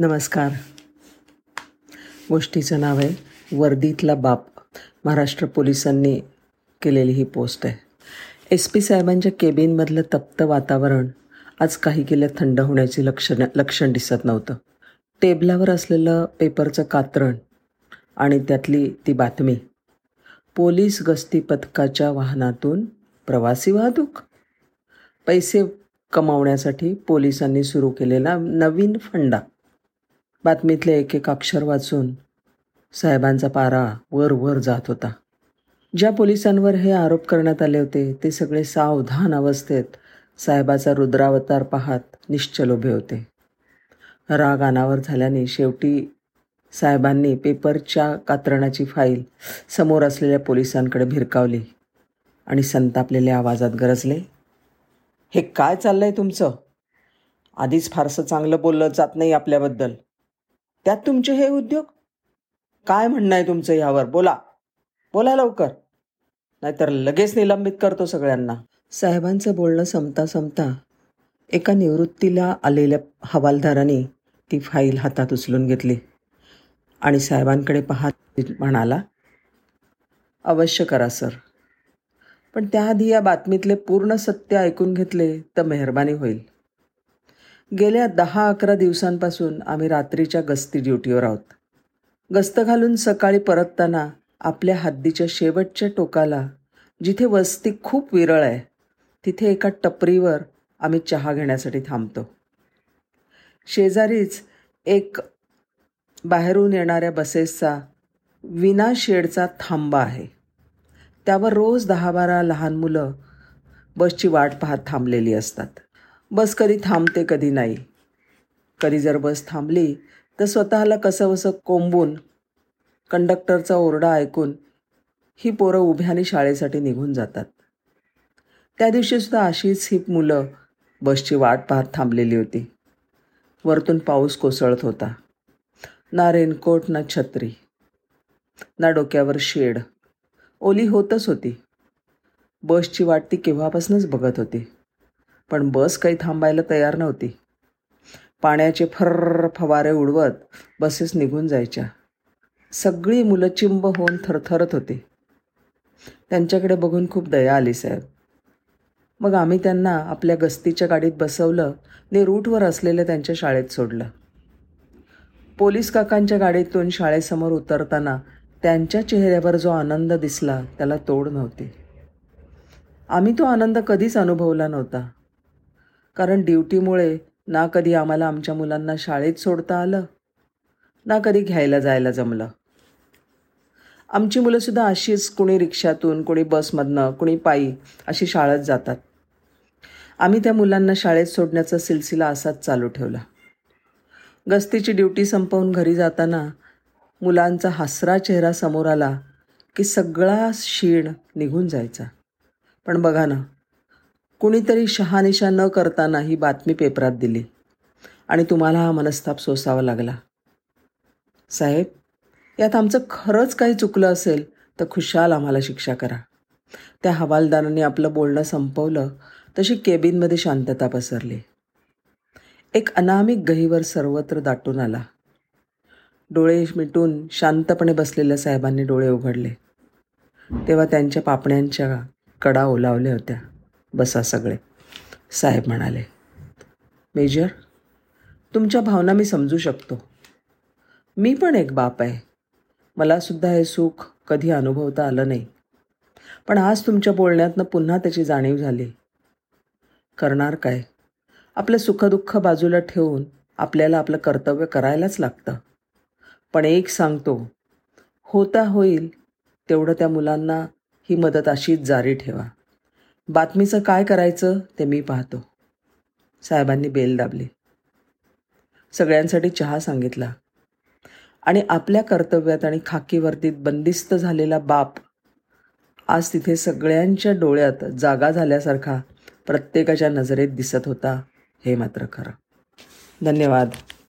नमस्कार. गोष्टीचं नाव आहे वर्दीतला बाप. महाराष्ट्र पोलिसांनी केलेली ही पोस्ट आहे. एस पी साहेबांच्या केबिनमधलं तप्त वातावरण आज काही केलं थंड होण्याची लक्षण लक्षण दिसत नव्हतं. टेबलावर असलेलं पेपरचं कात्रण आणि त्यातली ती बातमी. पोलीस गस्ती पथकाच्या वाहनातून प्रवासी वाहतूक. पैसे कमावण्यासाठी पोलिसांनी सुरू केलेला नवीन फंडा. बातमीतले एक एक अक्षर वाचून साहेबांचा पारा वर वर जात होता. ज्या पोलिसांवर हे आरोप करण्यात आले होते ते सगळे सावधान अवस्थेत साहेबाचा रुद्रावतार पाहत निश्चल उभे होते. राग अनावर झाल्याने शेवटी साहेबांनी पेपरच्या कात्रणाची फाईल समोर असलेल्या पोलिसांकडे भिरकावली आणि संतापलेल्या आवाजात गरजले हे काय चाललं आहे तुमचं? आधीच फारसं चांगलं बोललं जात नाही आपल्याबद्दल. त्यात तुमचे हे उद्योग? काय म्हणणं आहे तुमचं यावर? बोला. बोला लवकर. नाहीतर लगेच निलंबित करतो सगळ्यांना. साहेबांचं बोलणं संपता संपता एका निवृत्तीला आलेल्या हवालदाराने ती फाईल हातात उचलून घेतली. आणि साहेबांकडे पाहत म्हणाला अवश्य करा सर. पण त्याआधी या बातमीतले पूर्ण सत्य ऐकून घेतले तर मेहरबानी होईल. गेल्या दहा अकरा दिवसांपासून आम्ही रात्रीच्या गस्ती ड्युटीवर आहोत. गस्त घालून सकाळी परतताना आपल्या हद्दीच्या शेवटच्या टोकाला जिथे वस्ती खूप विरळ आहे तिथे एका टपरीवर आम्ही चहा घेण्यासाठी थांबतो. शेजारीच एक बाहेरून येणाऱ्या बसेसचा विना शेडचा थांबा आहे. त्यावर रोज दहा बारा लहान मुलं बसची वाट पाहत थांबलेली असतात. बस कधी थांबते कधी नाही. कधी जर बस थांबली तर स्वतःला कसंवसं कोंबून कंडक्टरचा ओरडा ऐकून ही पोरं उभ्याने शाळेसाठी निघून जातात. त्या दिवशीसुद्धा अशीच ही मुलं बसची वाट पाहत थांबलेली होती. वरतून पाऊस कोसळत होता. ना रेनकोट ना छत्री ना डोक्यावर शेड. ओली होतच होती. बसची वाट ती केव्हापासूनच बघत होती. पण बस काही थांबायला तयार नव्हती. पाण्याचे फर्र फवारे उडवत बसेस निघून जायच्या. सगळी मुलं चिंब होऊन थरथरत होती. त्यांच्याकडे बघून खूप दया आली साहेब. मग आम्ही त्यांना आपल्या गस्तीच्या गाडीत बसवलं ने रूटवर असलेलं त्यांच्या शाळेत सोडलं. पोलीस काकांच्या गाडीतून शाळेसमोर उतरताना त्यांच्या चेहऱ्यावर जो आनंद दिसला त्याला तोड नव्हती. आम्ही तो आनंद कधीच अनुभवला नव्हता. कारण ड्युटीमुळे ना कधी आम्हाला आमच्या मुलांना शाळेत सोडता आलं ना कधी घ्यायला जायला जमलं. आमची मुलंसुद्धा अशीच कुणी रिक्षातून कुणी बसमधनं कुणी पायी अशी शाळेत जातात. आम्ही त्या मुलांना शाळेत सोडण्याचा सिलसिला असाच चालू ठेवला. गस्तीची ड्युटी संपवून घरी जाताना मुलांचा हसरा चेहरा समोर आला की सगळा शीण निघून जायचा. पण बघा ना कुणीतरी शहानिशा न करताना ही बातमी पेपरात दिली. आणि तुम्हाला हा मनस्ताप सोसावा लागला. साहेब यात आमचं खरंच काही चुकलं असेल तर खुशाल आम्हाला शिक्षा करा. त्या हवालदाराने आपलं बोलणं संपवलं तशी केबिनमध्ये शांतता पसरली. एक अनामिक गहीवर सर्वत्र दाटून आला. डोळे मिटून शांतपणे बसलेल्या साहेबांनी डोळे उघडले. तेव्हा त्यांच्या पापण्यांच्या कडा ओलावल्या होत्या. बसा सगळे. साहेब म्हणाले मेजर तुमच्या भावना मी समजू शकतो. मी पण एक बाप आहे. मलासुद्धा हे सुख कधी अनुभवता आलं नाही. पण आज तुमच्या बोलण्यातनं पुन्हा त्याची जाणीव झाली. करणार काय? आपलं सुखदुःख बाजूला ठेवून आपल्याला आपलं कर्तव्य करायलाच लागतं. पण एक सांगतो होता होईल तेवढं त्या मुलांना ही मदत अशीच जारी ठेवा. बातमीचं काय करायचं ते मी पाहतो. साहेबांनी बेल दाबली. सगळ्यांसाठी चहा सांगितला. आणि आपल्या कर्तव्यात आणि खाकीवर्तीत बंदिस्त झालेला बाप आज तिथे सगळ्यांच्या डोळ्यात जागा झाल्यासारखा प्रत्येकाच्या नजरेत दिसत होता हे मात्र खरं. धन्यवाद.